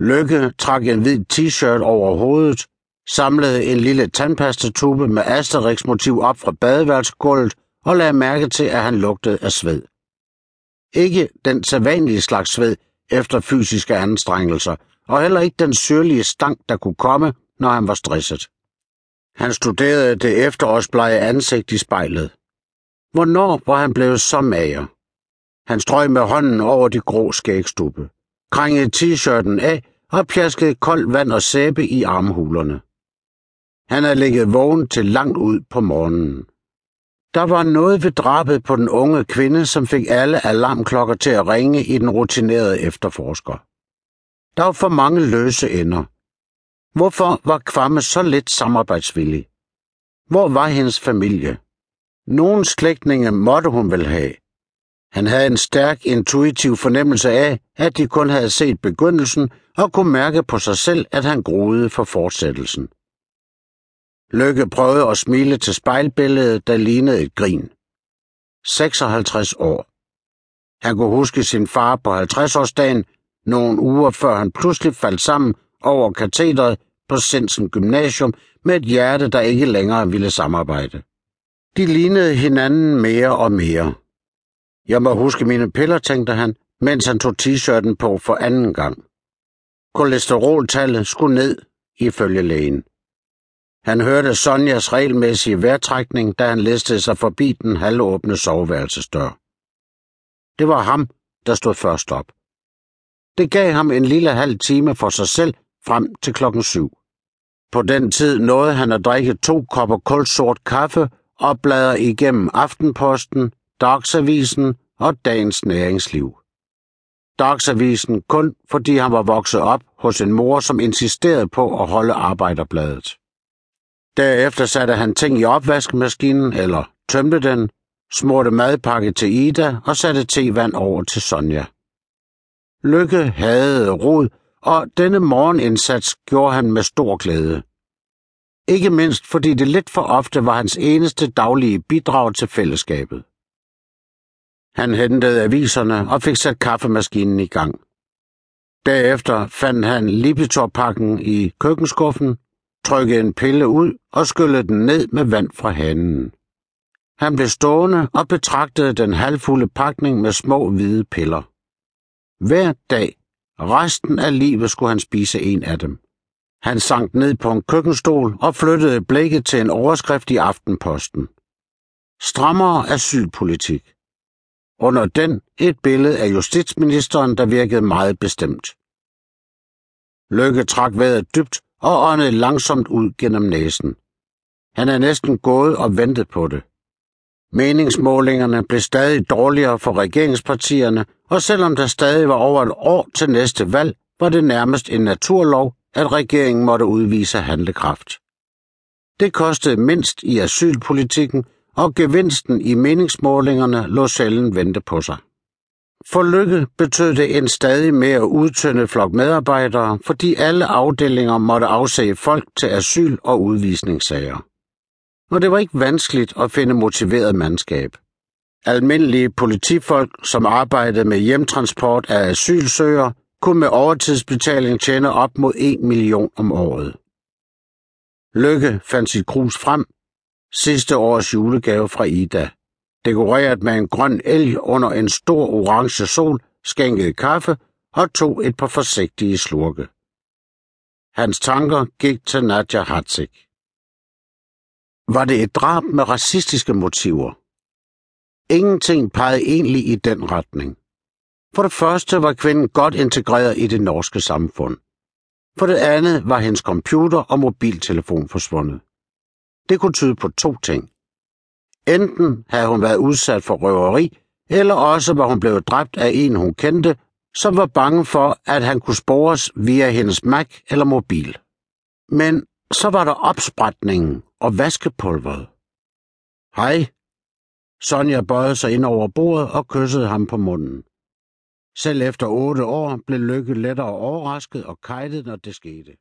Lykke trak en hvid t-shirt over hovedet, samlede en lille tandpastatube med Asterix-motiv op fra badeværelsegulvet og lagde mærke til, at han lugtede af sved. Ikke den sædvanlige slags sved efter fysiske anstrengelser, og heller ikke den syrlige stank, der kunne komme, når han var stresset. Han studerede det efterårsblege ansigt i spejlet. Hvornår var han blevet så mager? Han strøg med hånden over de grå skægstubbe krængede t-shirten af og pjaskede koldt vand og sæbe i armhulerne. Han havde ligget vågen til langt ud på morgenen. Der var noget ved drabet på den unge kvinde, som fik alle alarmklokker til at ringe i den rutinerede efterforsker. Der var for mange løse ender. Hvorfor var Kvamme så lidt samarbejdsvillig? Hvor var hendes familie? Nogen slægtninge måtte hun vel have. Han havde en stærk intuitiv fornemmelse af, at de kun havde set begyndelsen og kunne mærke på sig selv, at han groede for fortsættelsen. Lykke prøvede at smile til spejlbilledet, der lignede et grin. 56 år. Han kunne huske sin far på 50-årsdagen, nogle uger før han pludselig faldt sammen over katedret på Sensen Gymnasium med et hjerte, der ikke længere ville samarbejde. De lignede hinanden mere og mere. Jeg må huske mine piller, tænkte han, mens han tog t-shirten på for anden gang. Kolesteroltallet skulle ned, ifølge lægen. Han hørte Sonjas regelmæssige vejrtrækning, da han listede sig forbi den halvåbne soveværelsesdør. Det var ham, der stod først op. Det gav ham en lille halv time for sig selv frem til klokken syv. På den tid nåede han at drikke to kopper kulsort kaffe og bladre igennem Aftenposten, Dagsavisen og Dagens Næringsliv. Dagsavisen kun fordi han var vokset op hos en mor, som insisterede på at holde Arbejderbladet. Derefter satte han ting i opvaskemaskinen eller tømte den, smurte madpakke til Ida og satte tevand over til Sonja. Lykke havde rod, og denne morgenindsats gjorde han med stor glæde. Ikke mindst fordi det lidt for ofte var hans eneste daglige bidrag til fællesskabet. Han hentede aviserne og fik sat kaffemaskinen i gang. Derefter fandt han Lipitor-pakken i køkkenskuffen, trykkede en pille ud og skyllede den ned med vand fra hanen. Han blev stående og betragtede den halvfulde pakning med små hvide piller. Hver dag, resten af livet, skulle han spise en af dem. Han sank ned på en køkkenstol og flyttede blikket til en overskrift i Aftenposten. Strammere asylpolitik. Under den et billede af justitsministeren, der virkede meget bestemt. Lykke trak vejret dybt og åndede langsomt ud gennem næsen. Han er næsten gået og ventet på det. Meningsmålingerne blev stadig dårligere for regeringspartierne, og selvom der stadig var over et år til næste valg, var det nærmest en naturlov, at regeringen måtte udvise handlekraft. Det kostede mindst i asylpolitikken, og gevinsten i meningsmålingerne lå sjældent vente på sig. For Lykke betød det en stadig mere udtyndet flok medarbejdere, fordi alle afdelinger måtte afse folk til asyl- og udvisningssager. Og det var ikke vanskeligt at finde motiveret mandskab. Almindelige politifolk, som arbejdede med hjemtransport af asylsøgere, kunne med overtidsbetaling tjene op mod 1 million om året. Lykke fandt sit krus frem. Sidste års julegave fra Ida. Dekoreret med en grøn elg under en stor orange sol, skænkede kaffe og tog et par forsigtige slurke. Hans tanker gik til Nadja Hatzik. Var det et drab med racistiske motiver? Ingenting pegede egentlig i den retning. For det første var kvinden godt integreret i det norske samfund. For det andet var hendes computer og mobiltelefon forsvundet. Det kunne tyde på to ting. Enten havde hun været udsat for røveri, eller også var hun blevet dræbt af en, hun kendte, som var bange for, at han kunne spores via hendes Mac eller mobil. Men så var der opsprætningen og vaskepulveret. Hej. Sonja bøjede sig ind over bordet og kyssede ham på munden. Selv efter otte år blev Lykke lettere overrasket og kejtet, når det skete.